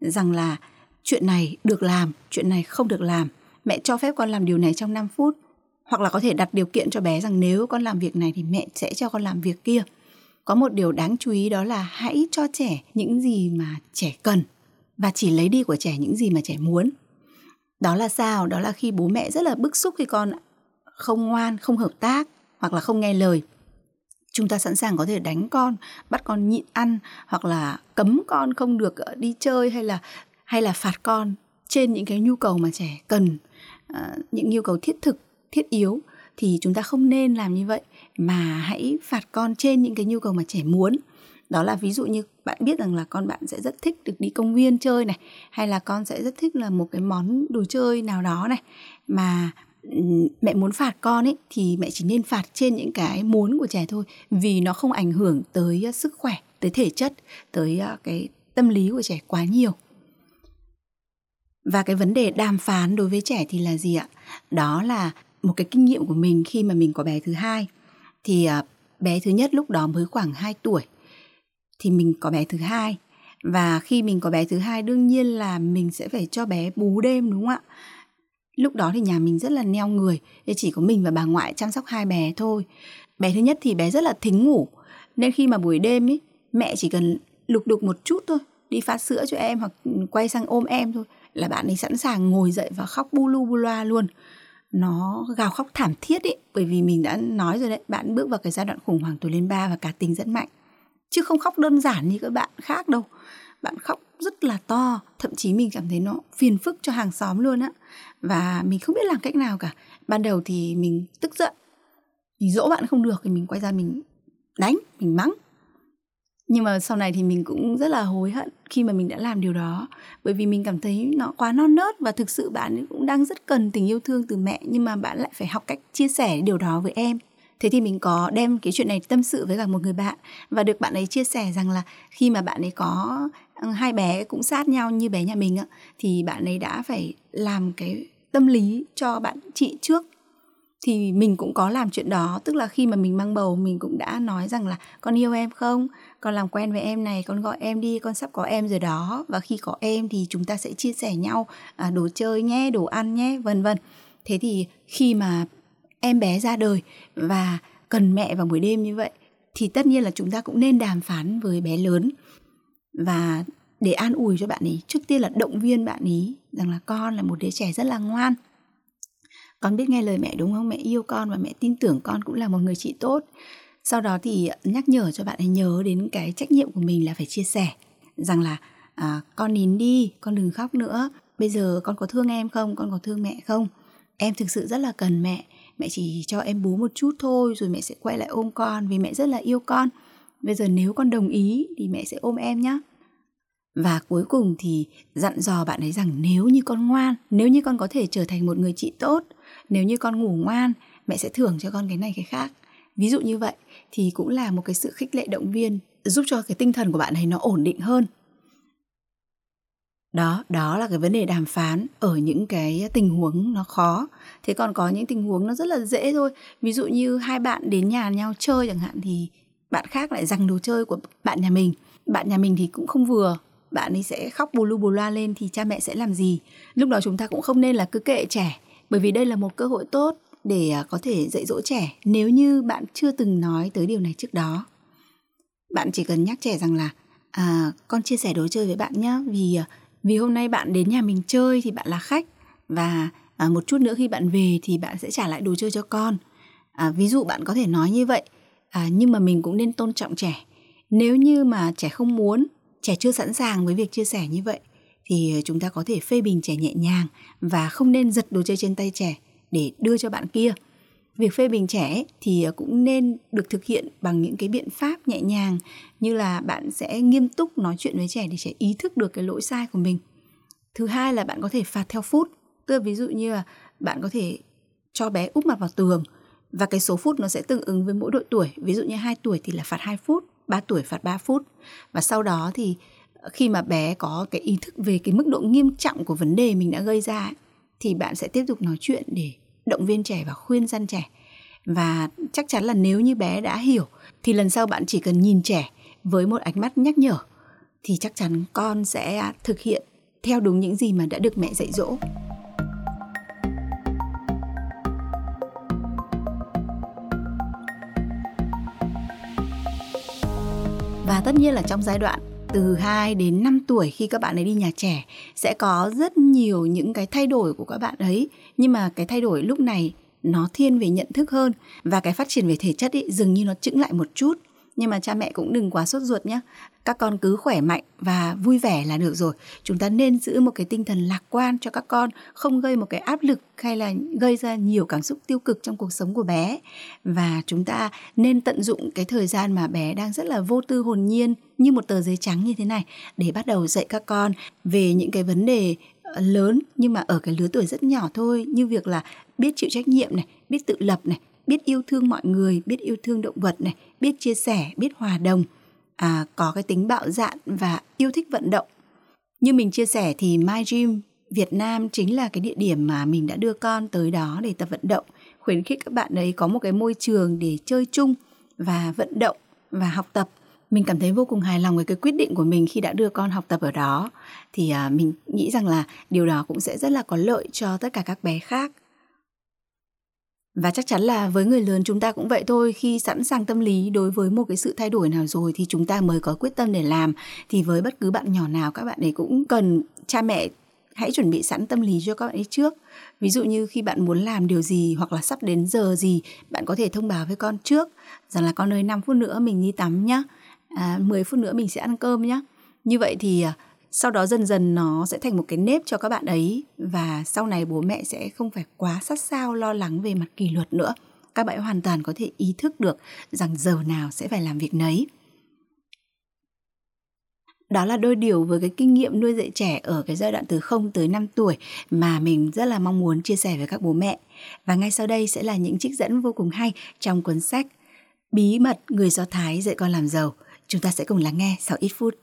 rằng là chuyện này được làm, chuyện này không được làm. Mẹ cho phép con làm điều này trong 5 phút, hoặc là có thể đặt điều kiện cho bé rằng nếu con làm việc này thì mẹ sẽ cho con làm việc kia. Có một điều đáng chú ý đó là hãy cho trẻ những gì mà trẻ cần và chỉ lấy đi của trẻ những gì mà trẻ muốn. Đó là sao? Đó là khi bố mẹ rất là bức xúc khi con không ngoan, không hợp tác hoặc là không nghe lời chúng ta sẵn sàng có thể đánh con, bắt con nhịn ăn, hoặc là cấm con không được ờ, đi chơi hay là hay là phạt con trên những cái nhu cầu mà trẻ cần. Ờ, những nhu cầu thiết thực, thiết yếu thì chúng ta không nên làm như vậy, mà hãy phạt con trên những cái nhu cầu mà trẻ muốn. Đó là ví dụ như bạn biết rằng là con bạn sẽ rất thích được đi công viên chơi này, hay là con sẽ rất thích là một cái món đồ chơi nào đó này, mà mẹ muốn phạt con ấy thì mẹ chỉ nên phạt trên những cái muốn của trẻ thôi, vì nó không ảnh hưởng tới à, sức khỏe, tới thể chất, tới à, cái tâm lý của trẻ quá nhiều. Và cái vấn đề đàm phán đối với trẻ thì là gì ạ? Đó là một cái kinh nghiệm của mình khi mà mình có bé thứ hai. Thì à, bé thứ nhất lúc đó mới khoảng 2 tuổi thì mình có bé thứ hai. Và khi mình có bé thứ hai, đương nhiên là mình sẽ phải cho bé bú đêm, đúng không ạ? Lúc đó thì nhà mình rất là neo người chỉ có mình và bà ngoại chăm sóc hai bé thôi. Bé thứ nhất thì bé rất là thính ngủ, nên khi mà buổi đêm ấy mẹ chỉ cần lục đục một chút thôi, đi phát sữa cho em hoặc quay sang ôm em thôi là bạn ấy sẵn sàng ngồi dậy và khóc bu lu bu loa luôn. Nó gào khóc thảm thiết ấy bởi vì mình đã nói rồi đấy, bạn bước vào cái giai đoạn khủng hoảng tuổi lên ba và cá tính rất mạnh. Chứ không khóc đơn giản như các bạn khác đâu bạn khóc rất là to, thậm chí mình cảm thấy nó phiền phức cho hàng xóm luôn á. Và mình không biết làm cách nào cả. Ban đầu thì mình tức giận. Mình dỗ bạn không được thì mình quay ra mình đánh, mình mắng. Nhưng mà sau này thì mình cũng rất là hối hận khi mà mình đã làm điều đó. Bởi vì mình cảm thấy nó quá non nớt và thực sự bạn cũng đang rất cần tình yêu thương từ mẹ, nhưng mà bạn lại phải học cách chia sẻ điều đó với em thế thì mình có đem cái chuyện này tâm sự với cả một người bạn và được bạn ấy chia sẻ rằng là khi mà bạn ấy có ừ, hai bé cũng sát nhau như bé nhà mình á thì bạn ấy đã phải làm cái tâm lý cho bạn chị trước. Thì mình cũng có làm chuyện đó tức là khi mà mình mang bầu mình cũng đã nói rằng là con yêu em không? Con làm quen với em này con gọi em đi con sắp có em rồi đó và khi có em thì chúng ta sẽ chia sẻ nhau à, đồ chơi nhé đồ ăn nhé vân vân. Thế thì khi mà em bé ra đời và cần mẹ vào buổi đêm như vậy thì tất nhiên là chúng ta cũng nên đàm phán với bé lớn. Và để an ủi cho bạn ấy trước tiên là động viên bạn ấy rằng là con là một đứa trẻ rất là ngoan. Con biết nghe lời mẹ đúng không? Mẹ yêu con và mẹ tin tưởng con cũng là một người chị tốt. Sau đó thì nhắc nhở cho bạn ấy nhớ đến cái trách nhiệm của mình là phải chia sẻ rằng là à, con nín đi con đừng khóc nữa. Bây giờ con có thương em không? Con có thương mẹ không? Em thực sự rất là cần mẹ mẹ chỉ cho em bú một chút thôi, rồi mẹ sẽ quay lại ôm con vì mẹ rất là yêu con. Bây giờ nếu con đồng ý thì mẹ sẽ ôm em nhé và cuối cùng thì dặn dò bạn ấy rằng nếu như con ngoan, nếu như con có thể trở thành một người chị tốt, nếu như con ngủ ngoan, mẹ sẽ thưởng cho con cái này cái khác. Ví dụ như vậy thì cũng là một cái sự khích lệ động viên, giúp cho cái tinh thần của bạn ấy nó ổn định hơn đó đó là cái vấn đề đàm phán ở những cái tình huống nó khó. Thế còn có những tình huống nó rất là dễ thôi. Ví dụ như hai bạn đến nhà nhau chơi chẳng hạn thì bạn khác lại giành đồ chơi của bạn nhà mình. Bạn nhà mình thì cũng không vừa. Bạn ấy sẽ khóc bù lu bù loa lên thì cha mẹ sẽ làm gì? Lúc đó chúng ta cũng không nên là cứ kệ trẻ bởi vì đây là một cơ hội tốt để à, có thể dạy dỗ trẻ nếu như bạn chưa từng nói tới điều này trước đó. Bạn chỉ cần nhắc trẻ rằng là à, con chia sẻ đồ chơi với bạn nhé vì à, vì hôm nay bạn đến nhà mình chơi thì bạn là khách. Và à, một chút nữa khi bạn về thì bạn sẽ trả lại đồ chơi cho con. À, ví dụ bạn có thể nói như vậy à, nhưng mà mình cũng nên tôn trọng trẻ. Nếu như mà trẻ không muốn trẻ chưa sẵn sàng với việc chia sẻ như vậy thì à, chúng ta có thể phê bình trẻ nhẹ nhàng và không nên giật đồ chơi trên tay trẻ để đưa cho bạn kia việc phê bình trẻ thì ờ, cũng nên được thực hiện bằng những cái biện pháp nhẹ nhàng, như là bạn sẽ nghiêm túc nói chuyện với trẻ để trẻ ý thức được cái lỗi sai của mình. Thứ hai là bạn có thể phạt theo phút, tức là ví dụ như là bạn có thể cho bé úp mặt vào tường, và cái số phút nó sẽ tương ứng với mỗi độ tuổi. Ví dụ như 2 tuổi thì là phạt 2 phút 3 tuổi phạt 3 phút. Và sau đó thì ờ, khi mà bé có cái ý thức về cái mức độ nghiêm trọng của vấn đề mình đã gây ra thì bạn sẽ tiếp tục nói chuyện để động viên trẻ và khuyên răn trẻ. Và chắc chắn là nếu như bé đã hiểu, thì lần sau bạn chỉ cần nhìn trẻ với một ánh mắt nhắc nhở, thì chắc chắn con sẽ thực hiện theo đúng những gì mà đã được mẹ dạy dỗ. Và tất nhiên là trong giai đoạn từ 2 đến 5 tuổi khi các bạn ấy đi nhà trẻ, sẽ có rất nhiều những cái thay đổi của các bạn ấy nhưng mà cái thay đổi lúc này, nó thiên về nhận thức hơn và cái phát triển về thể chất ấy dường như nó chững lại một chút. Nhưng mà cha mẹ cũng đừng quá sốt ruột nhé các con cứ khỏe mạnh và vui vẻ là được rồi. Chúng ta nên giữ một cái tinh thần lạc quan cho các con, không gây một cái áp lực hay là gây ra nhiều cảm xúc tiêu cực trong cuộc sống của bé. Và chúng ta nên tận dụng cái thời gian mà bé đang rất là vô tư hồn nhiên như một tờ giấy trắng như thế này để bắt đầu dạy các con về những cái vấn đề lớn nhưng mà ở cái lứa tuổi rất nhỏ thôi như việc là biết chịu trách nhiệm này biết tự lập này biết yêu thương mọi người biết yêu thương động vật này biết chia sẻ biết hòa đồng à, có cái tính bạo dạn và yêu thích vận động. Như mình chia sẻ thì My Gym Việt Nam chính là cái địa điểm mà mình đã đưa con tới đó để tập vận động. Khuyến khích các bạn ấy có một cái môi trường để chơi chung và vận động và học tập mình cảm thấy vô cùng hài lòng với cái quyết định của mình khi đã đưa con học tập ở đó. Thì à, mình nghĩ rằng là điều đó cũng sẽ rất là có lợi cho tất cả các bé khác. Và chắc chắn là với người lớn chúng ta cũng vậy thôi. Khi sẵn sàng tâm lý đối với một cái sự thay đổi nào rồi thì chúng ta mới có quyết tâm để làm. Thì với bất cứ bạn nhỏ nào các bạn ấy cũng cần cha mẹ hãy chuẩn bị sẵn tâm lý cho các bạn ấy trước. Ví dụ như khi bạn muốn làm điều gì hoặc là sắp đến giờ gì bạn có thể thông báo với con trước rằng là con ơi 5 phút nữa mình đi tắm nhá à, 10 phút nữa mình sẽ ăn cơm nhé. như vậy thì à, sau đó dần dần nó sẽ thành một cái nếp cho các bạn ấy và sau này bố mẹ sẽ không phải quá sát sao lo lắng về mặt kỷ luật nữa các bạn hoàn toàn có thể ý thức được rằng giờ nào sẽ phải làm việc nấy đó là đôi điều với cái kinh nghiệm nuôi dạy trẻ ở cái giai đoạn từ 0 tới 5 tuổi mà mình rất là mong muốn chia sẻ với các bố mẹ. Và ngay sau đây sẽ là những trích dẫn vô cùng hay trong cuốn sách Bí mật người Do Thái dạy con làm giàu. Chúng ta sẽ cùng lắng nghe sau ít phút.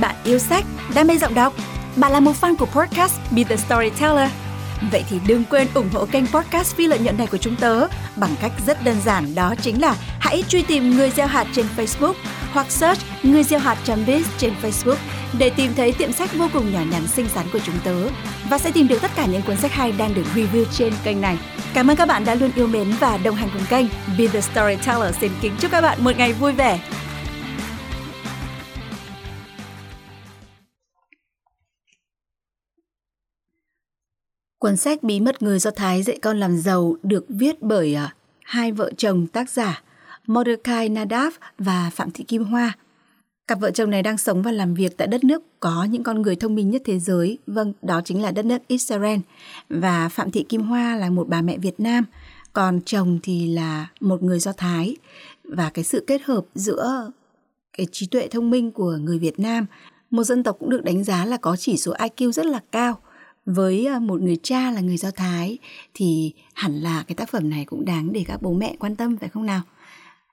Bạn yêu sách, đam mê giọng đọc, bạn là một fan của podcast Be The Storyteller. Vậy thì đừng quên ủng hộ kênh podcast phi lợi nhuận này của chúng tớ bằng cách rất đơn giản đó chính là hãy truy tìm người gieo hạt trên Facebook hoặc search người gieo hạt biz trên Facebook để tìm thấy tiệm sách vô cùng nhỏ nhắn xinh xắn của chúng tớ và sẽ tìm được tất cả những cuốn sách hay đang được review trên kênh này. Cảm ơn các bạn đã luôn yêu mến và đồng hành cùng kênh. Be the Storyteller xin kính chúc các bạn một ngày vui vẻ. Cuốn sách Bí mật người Do Thái dạy con làm giàu được viết bởi à, hai vợ chồng tác giả Mordecai Nadav và Phạm Thị Kim Hoa. Cặp vợ chồng này đang sống và làm việc tại đất nước có những con người thông minh nhất thế giới, vâng, đó chính là đất nước Israel. Và Phạm Thị Kim Hoa là một bà mẹ Việt Nam, còn chồng thì là một người Do Thái. Và cái sự kết hợp giữa cái trí tuệ thông minh của người Việt Nam, một dân tộc cũng được đánh giá là có chỉ số IQ rất là cao – với ờ, một người cha là người do thái thì hẳn là cái tác phẩm này cũng đáng để các bố mẹ quan tâm phải không nào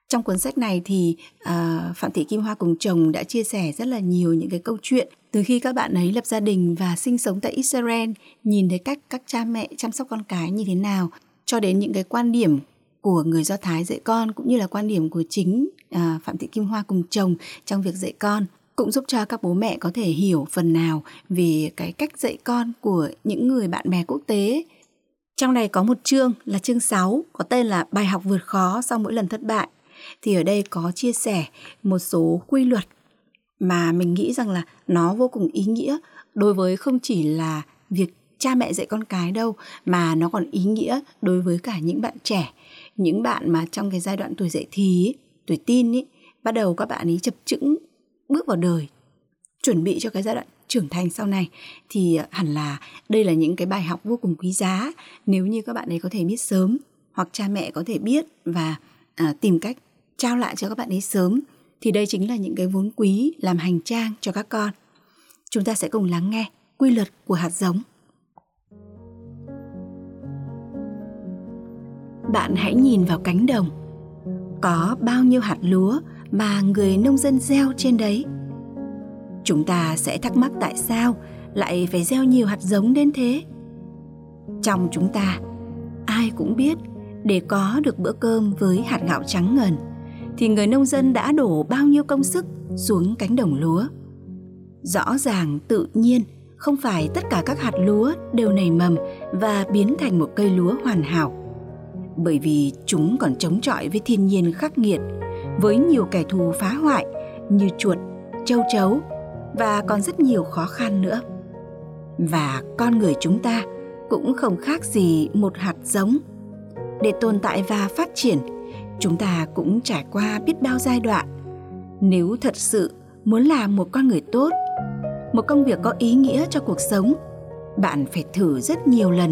trong cuốn sách này thì uh, phạm thị kim hoa cùng chồng đã chia sẻ rất là nhiều những cái câu chuyện từ khi các bạn ấy lập gia đình và sinh sống tại israel nhìn thấy cách các cha mẹ chăm sóc con cái như thế nào cho đến những cái quan điểm của người do thái dạy con cũng như là quan điểm của chính à, phạm thị kim hoa cùng chồng trong việc dạy con cũng giúp cho các bố mẹ có thể hiểu phần nào về cái cách dạy con của những người bạn bè quốc tế. Trong này có một chương là chương 6 có tên là bài học vượt khó sau mỗi lần thất bại. Thì ở đây có chia sẻ một số quy luật mà mình nghĩ rằng là nó vô cùng ý nghĩa đối với không chỉ là việc cha mẹ dạy con cái đâu mà nó còn ý nghĩa đối với cả những bạn trẻ, những bạn mà trong cái giai đoạn tuổi dậy thì, tuổi tin ấy bắt đầu các bạn ấy chập chững bước vào đời chuẩn bị cho cái giai đoạn trưởng thành sau này. Thì ờ, hẳn là đây là những cái bài học vô cùng quý giá nếu như các bạn ấy có thể biết sớm hoặc cha mẹ có thể biết và à, tìm cách trao lại cho các bạn ấy sớm thì đây chính là những cái vốn quý làm hành trang cho các con. Chúng ta sẽ cùng lắng nghe quy luật của hạt giống. Bạn hãy nhìn vào cánh đồng. Có bao nhiêu hạt lúa mà người nông dân gieo trên đấy? Chúng ta sẽ thắc mắc tại sao lại phải gieo nhiều hạt giống đến thế. Trong chúng ta, ai cũng biết để có được bữa cơm với hạt gạo trắng ngần thì người nông dân đã đổ bao nhiêu công sức xuống cánh đồng lúa. Rõ ràng tự nhiên không phải tất cả các hạt lúa đều nảy mầm và biến thành một cây lúa hoàn hảo. Bởi vì chúng còn chống chọi với thiên nhiên khắc nghiệt, với nhiều kẻ thù phá hoại như chuột, châu chấu và còn rất nhiều khó khăn nữa. Và con người chúng ta cũng không khác gì một hạt giống. Để tồn tại và phát triển, chúng ta cũng trải qua biết bao giai đoạn. Nếu thật sự muốn làm một con người tốt, một công việc có ý nghĩa cho cuộc sống, bạn phải thử rất nhiều lần,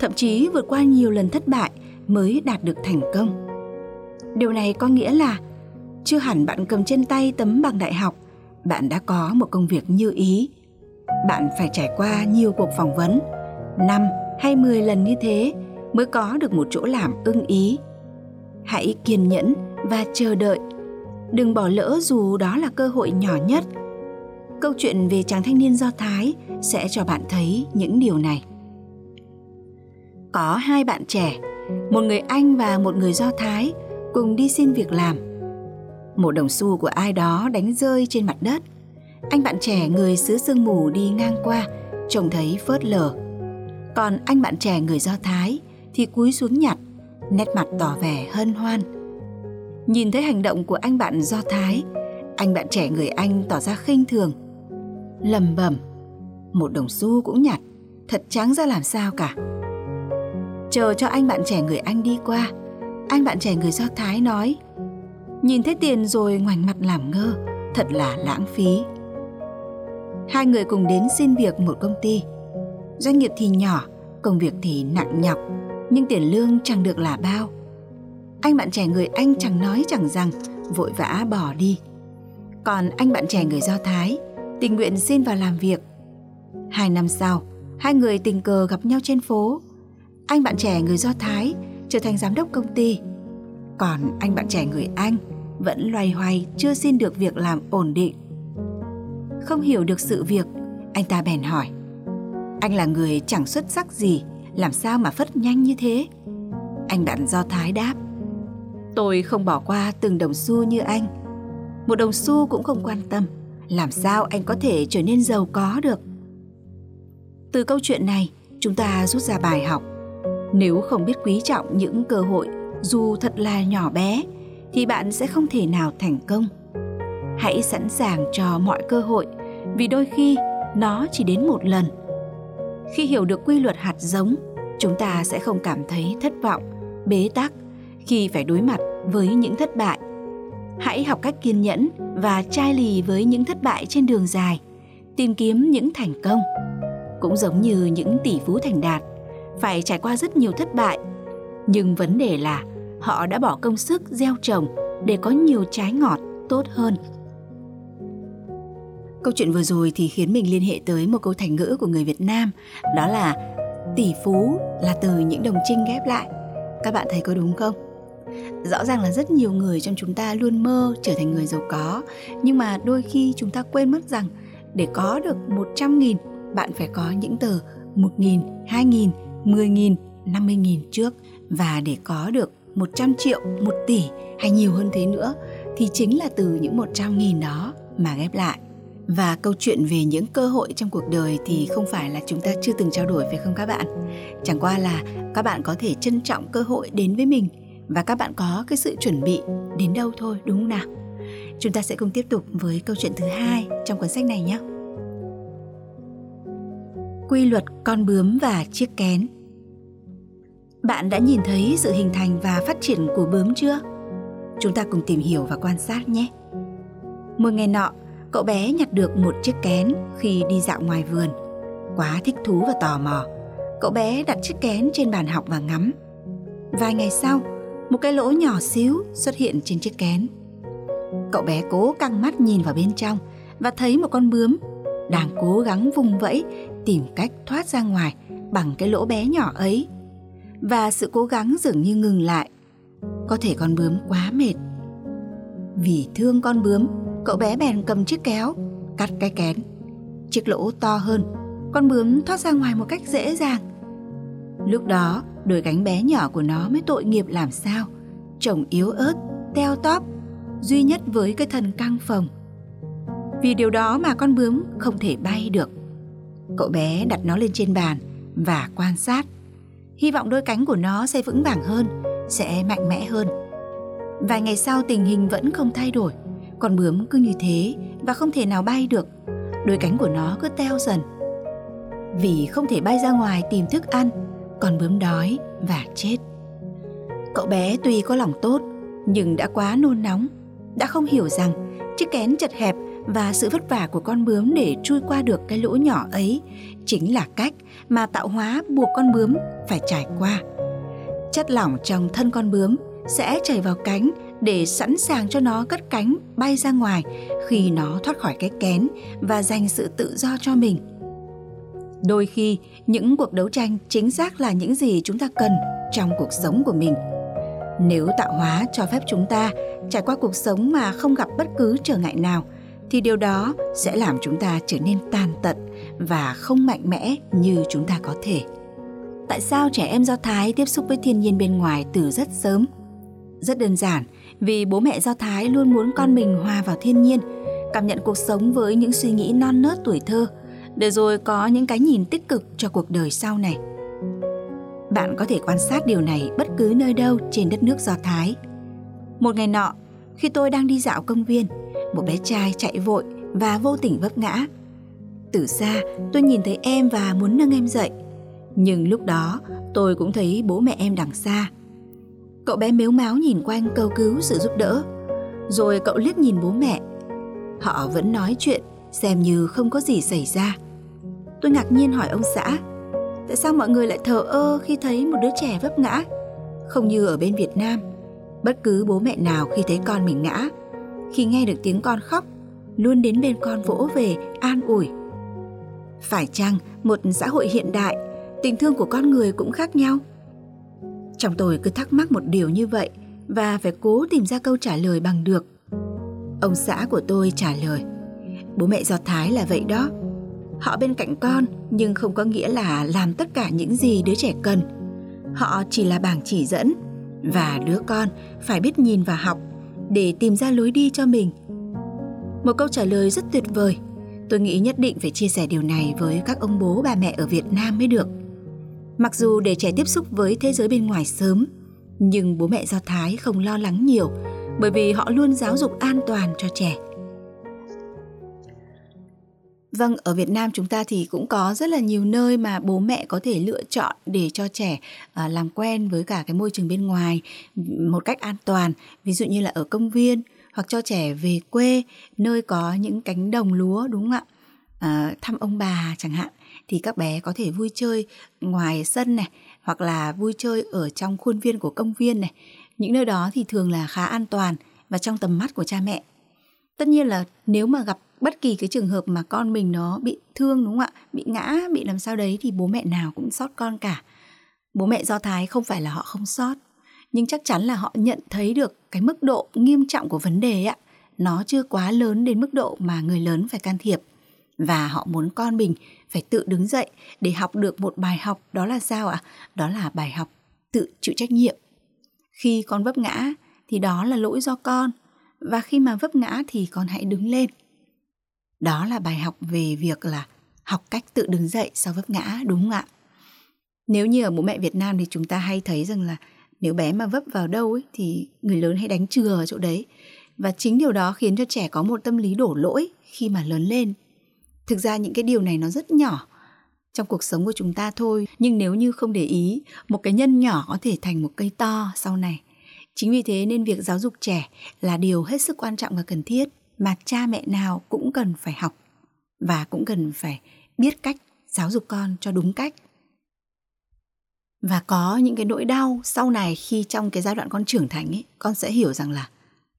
thậm chí vượt qua nhiều lần thất bại mới đạt được thành công. Điều này có nghĩa là chưa hẳn bạn cầm trên tay tấm bằng đại học, bạn đã có một công việc như ý. Bạn phải trải qua nhiều cuộc phỏng vấn, năm hay 10 lần như thế mới có được một chỗ làm ưng ý hãy kiên nhẫn và chờ đợi. Đừng bỏ lỡ dù đó là cơ hội nhỏ nhất. Câu chuyện về chàng thanh niên do thái sẽ cho bạn thấy những điều này. Có hai bạn trẻ, một người anh và một người do thái, cùng đi xin việc làm. Một đồng xu của ai đó đánh rơi trên mặt đất. Anh bạn trẻ, người xứ sương mù đi ngang qua, trông thấy phớt lờ. Còn anh bạn trẻ, người do thái thì cúi xuống nhặt nét mặt tỏ vẻ hân hoan. Nhìn thấy hành động của anh bạn do thái, anh bạn trẻ người anh tỏ ra khinh thường. Lầm bầm một đồng xu cũng nhặt, thật trắng ra làm sao cả. Chờ cho anh bạn trẻ người anh đi qua, anh bạn trẻ người do thái nói, nhìn thấy tiền rồi ngoảnh mặt làm ngơ, thật là lãng phí. Hai người cùng đến xin việc một công ty. Doanh nghiệp thì nhỏ, công việc thì nặng nhọc nhưng tiền lương chẳng được là bao anh bạn trẻ người anh chẳng nói chẳng rằng vội vã bỏ đi còn anh bạn trẻ người do thái tình nguyện xin vào làm việc. Hai năm sau, hai người tình cờ gặp nhau trên phố. Anh bạn trẻ người Do Thái trở thành giám đốc công ty. Còn anh bạn trẻ người Anh vẫn loay hoay chưa xin được việc làm ổn định. Không hiểu được sự việc, anh ta bèn hỏi. Anh là người chẳng xuất sắc gì, làm sao mà phất nhanh như thế? Anh bạn Do Thái đáp. Tôi không bỏ qua từng đồng xu như anh. Một đồng xu cũng không quan tâm làm sao anh có thể trở nên giàu có được từ câu chuyện này, chúng ta rút ra bài học nếu không biết quý trọng những cơ hội, dù thật là nhỏ bé, thì bạn sẽ không thể nào thành công hãy sẵn sàng cho mọi cơ hội, vì đôi khi nó chỉ đến một lần khi hiểu được quy luật hạt giống, chúng ta sẽ không cảm thấy thất vọng, bế tắc khi phải đối mặt với những thất bại. Hãy học cách kiên nhẫn và chai lì với những thất bại trên đường dài, tìm kiếm những thành công. Cũng giống như những tỷ phú thành đạt, phải trải qua rất nhiều thất bại. Nhưng vấn đề là họ đã bỏ công sức gieo trồng để có nhiều trái ngọt tốt hơn câu chuyện vừa rồi thì khiến mình liên hệ tới một câu thành ngữ của người việt nam đó là tỷ phú là từ những đồng trinh ghép lại. Các bạn thấy có đúng không? Rõ ràng là rất nhiều người trong chúng ta luôn mơ trở thành người giàu có nhưng mà đôi khi chúng ta quên mất rằng để có được 100 nghìn bạn phải có những tờ 1 nghìn, 2 nghìn, 10 nghìn, 50 nghìn trước. Và để có được 100 triệu, 1 tỷ hay nhiều hơn thế nữa thì chính là từ những 100 nghìn đó mà ghép lại. Và câu chuyện về những cơ hội trong cuộc đời thì không phải là chúng ta chưa từng trao đổi, phải không các bạn? Chẳng qua là các bạn có thể trân trọng cơ hội đến với mình và các bạn có cái sự chuẩn bị đến đâu thôi, đúng không nào? Chúng ta sẽ cùng tiếp tục với câu chuyện thứ hai trong cuốn sách này nhé. Quy luật con bướm và chiếc kén. Bạn đã nhìn thấy sự hình thành và phát triển của bướm chưa? Chúng ta cùng tìm hiểu và quan sát nhé. Một ngày nọ cậu bé nhặt được một chiếc kén khi đi dạo ngoài vườn quá thích thú và tò mò cậu bé đặt chiếc kén trên bàn học và ngắm vài ngày sau một cái lỗ nhỏ xíu xuất hiện trên chiếc kén. Cậu bé cố căng mắt nhìn vào bên trong và thấy một con bướm đang cố gắng vùng vẫy tìm cách thoát ra ngoài bằng cái lỗ bé nhỏ ấy. Và sự cố gắng dường như ngừng lại. Có thể con bướm quá mệt. Vì thương con bướm, cậu bé bèn cầm chiếc kéo, cắt cái kén. Chiếc lỗ to hơn, con bướm thoát ra ngoài một cách dễ dàng. Lúc đó, đôi cánh bé nhỏ của nó mới tội nghiệp làm sao. Trông yếu ớt, teo tóp, duy nhất với cái thần căng phồng. Vì điều đó mà con bướm không thể bay được. Cậu bé đặt nó lên trên bàn và quan sát. Hy vọng đôi cánh của nó sẽ vững vàng hơn, sẽ mạnh mẽ hơn. Vài ngày sau tình hình vẫn không thay đổi. Con bướm cứ như thế và không thể nào bay được. Đôi cánh của nó cứ teo dần. Vì không thể bay ra ngoài tìm thức ăn, con bướm đói và chết. Cậu bé tuy có lòng tốt, nhưng đã quá nôn nóng, đã không hiểu rằng chiếc kén chật hẹp và sự vất vả của con bướm để chui qua được cái lỗ nhỏ ấy chính là cách mà tạo hóa buộc con bướm phải trải qua. Chất lỏng trong thân con bướm sẽ chảy vào cánh để sẵn sàng cho nó cất cánh bay ra ngoài khi nó thoát khỏi cái kén và giành sự tự do cho mình. Đôi khi, những cuộc đấu tranh chính xác là những gì chúng ta cần trong cuộc sống của mình. Nếu tạo hóa cho phép chúng ta trải qua cuộc sống mà không gặp bất cứ trở ngại nào, thì điều đó sẽ làm chúng ta trở nên tàn tật và không mạnh mẽ như chúng ta có thể. Tại sao trẻ em Do Thái tiếp xúc với thiên nhiên bên ngoài từ rất sớm? Rất đơn giản, vì bố mẹ Do Thái luôn muốn con mình hòa vào thiên nhiên, cảm nhận cuộc sống với những suy nghĩ non nớt tuổi thơ, để rồi có những cái nhìn tích cực cho cuộc đời sau này. Bạn có thể quan sát điều này bất cứ nơi đâu trên đất nước Do Thái. Một ngày nọ, khi tôi đang đi dạo công viên, một bé trai chạy vội và vô tình vấp ngã. Từ xa, tôi nhìn thấy em và muốn nâng em dậy. Nhưng lúc đó, tôi cũng thấy bố mẹ em đằng xa. Cậu bé mếu máo nhìn quanh cầu cứu sự giúp đỡ. Rồi cậu liếc nhìn bố mẹ. Họ vẫn nói chuyện, xem như không có gì xảy ra. Tôi ngạc nhiên hỏi ông xã, tại sao mọi người lại thờ ơ khi thấy một đứa trẻ vấp ngã? Không như ở bên Việt Nam, bất cứ bố mẹ nào khi thấy con mình ngã khi nghe được tiếng con khóc luôn đến bên con vỗ về an ủi phải chăng một xã hội hiện đại tình thương của con người cũng khác nhau trong tôi cứ thắc mắc một điều như vậy và phải cố tìm ra câu trả lời bằng được ông xã của tôi trả lời, bố mẹ do thái là vậy đó họ bên cạnh con, nhưng không có nghĩa là làm tất cả những gì đứa trẻ cần họ chỉ là bảng chỉ dẫn và đứa con phải biết nhìn và học để tìm ra lối đi cho mình. Một câu trả lời rất tuyệt vời. Tôi nghĩ nhất định phải chia sẻ điều này với các ông bố, bà mẹ ở Việt Nam mới được. Mặc dù để trẻ tiếp xúc với thế giới bên ngoài sớm, nhưng bố mẹ Do Thái không lo lắng nhiều bởi vì họ luôn giáo dục an toàn cho trẻ. Vâng, ở Việt Nam chúng ta thì cũng có rất là nhiều nơi mà bố mẹ có thể lựa chọn để cho trẻ à, làm quen với cả cái môi trường bên ngoài một cách an toàn. Ví dụ như là ở công viên hoặc cho trẻ về quê nơi có những cánh đồng lúa đúng không ạ? À, thăm ông bà chẳng hạn thì các bé có thể vui chơi ngoài sân này, hoặc là vui chơi ở trong khuôn viên của công viên này. Những nơi đó thì thường là khá an toàn và trong tầm mắt của cha mẹ. Tất nhiên là nếu mà gặp bất kỳ cái trường hợp mà con mình nó bị thương, đúng không ạ bị ngã, bị làm sao đấy thì bố mẹ nào cũng sót con cả bố mẹ do thái không phải là họ không sót nhưng chắc chắn là họ nhận thấy được cái mức độ nghiêm trọng của vấn đề ạ nó chưa quá lớn đến mức độ mà người lớn phải can thiệp và họ muốn con mình phải tự đứng dậy để học được một bài học. Đó là sao ạ? Đó là bài học tự chịu trách nhiệm. Khi con vấp ngã thì đó là lỗi do con. Và khi mà vấp ngã thì con hãy đứng lên. Đó là bài học về việc là học cách tự đứng dậy sau vấp ngã đúng không ạ? Nếu như ở bố mẹ Việt Nam thì chúng ta hay thấy rằng là nếu bé mà vấp vào đâu ấy, thì người lớn hay đánh chừa ở chỗ đấy. Và chính điều đó khiến cho trẻ có một tâm lý đổ lỗi khi mà lớn lên thực ra những cái điều này nó rất nhỏ trong cuộc sống của chúng ta thôi. Nhưng nếu như không để ý, một cái nhân nhỏ có thể thành một cây to sau này. Chính vì thế nên việc giáo dục trẻ là điều hết sức quan trọng và cần thiết mà cha mẹ nào cũng cần phải học và cũng cần phải biết cách giáo dục con cho đúng cách. Và có những cái nỗi đau sau này khi trong cái giai đoạn con trưởng thành ấy con sẽ hiểu rằng là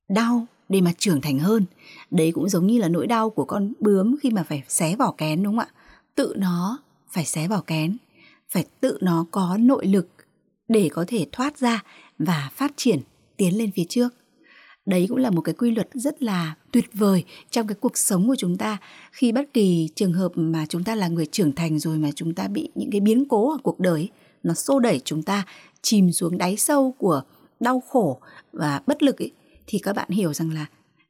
đau để mà trưởng thành hơn. Đấy cũng giống như là nỗi đau của con bướm khi mà phải xé vỏ kén đúng không ạ? Tự nó phải xé vỏ kén phải tự nó có nội lực để có thể thoát ra và phát triển tiến lên phía trước. Đấy cũng là một cái quy luật rất là tuyệt vời trong cái cuộc sống của chúng ta. Khi bất kỳ trường hợp mà chúng ta là người trưởng thành rồi mà chúng ta bị những cái biến cố ở cuộc đời nó xô đẩy chúng ta chìm xuống đáy sâu của đau khổ và bất lực ấy, thì các bạn hiểu rằng là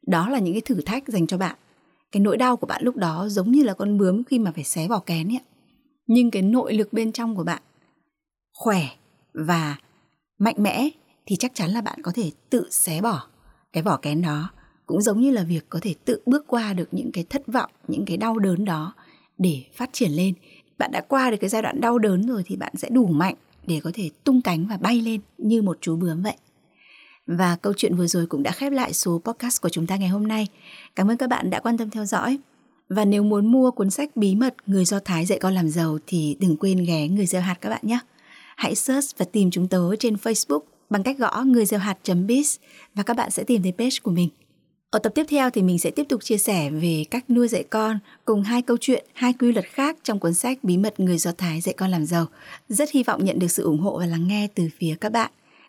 đó là những cái thử thách dành cho bạn. Cái nỗi đau của bạn lúc đó giống như là con bướm khi mà phải xé vỏ kén ấy. nhưng cái nội lực bên trong của bạn khỏe và mạnh mẽ thì chắc chắn là bạn có thể tự xé bỏ cái vỏ kén đó. Cũng giống như là việc có thể tự bước qua được những cái thất vọng, những cái đau đớn đó để phát triển lên. Bạn đã qua được cái giai đoạn đau đớn rồi thì bạn sẽ đủ mạnh để có thể tung cánh và bay lên như một chú bướm vậy và câu chuyện vừa rồi cũng đã khép lại số podcast của chúng ta ngày hôm nay. Cảm ơn các bạn đã quan tâm theo dõi. Và nếu muốn mua cuốn sách bí mật Người Do Thái dạy con làm giàu thì đừng quên ghé Người Gieo Hạt các bạn nhé. Hãy search và tìm chúng tớ trên Facebook bằng cách gõ người gieo hạt.biz và các bạn sẽ tìm thấy page của mình. Ở tập tiếp theo thì mình sẽ tiếp tục chia sẻ về cách nuôi dạy con cùng hai câu chuyện, hai quy luật khác trong cuốn sách Bí mật người Do Thái dạy con làm giàu. Rất hy vọng nhận được sự ủng hộ và lắng nghe từ phía các bạn.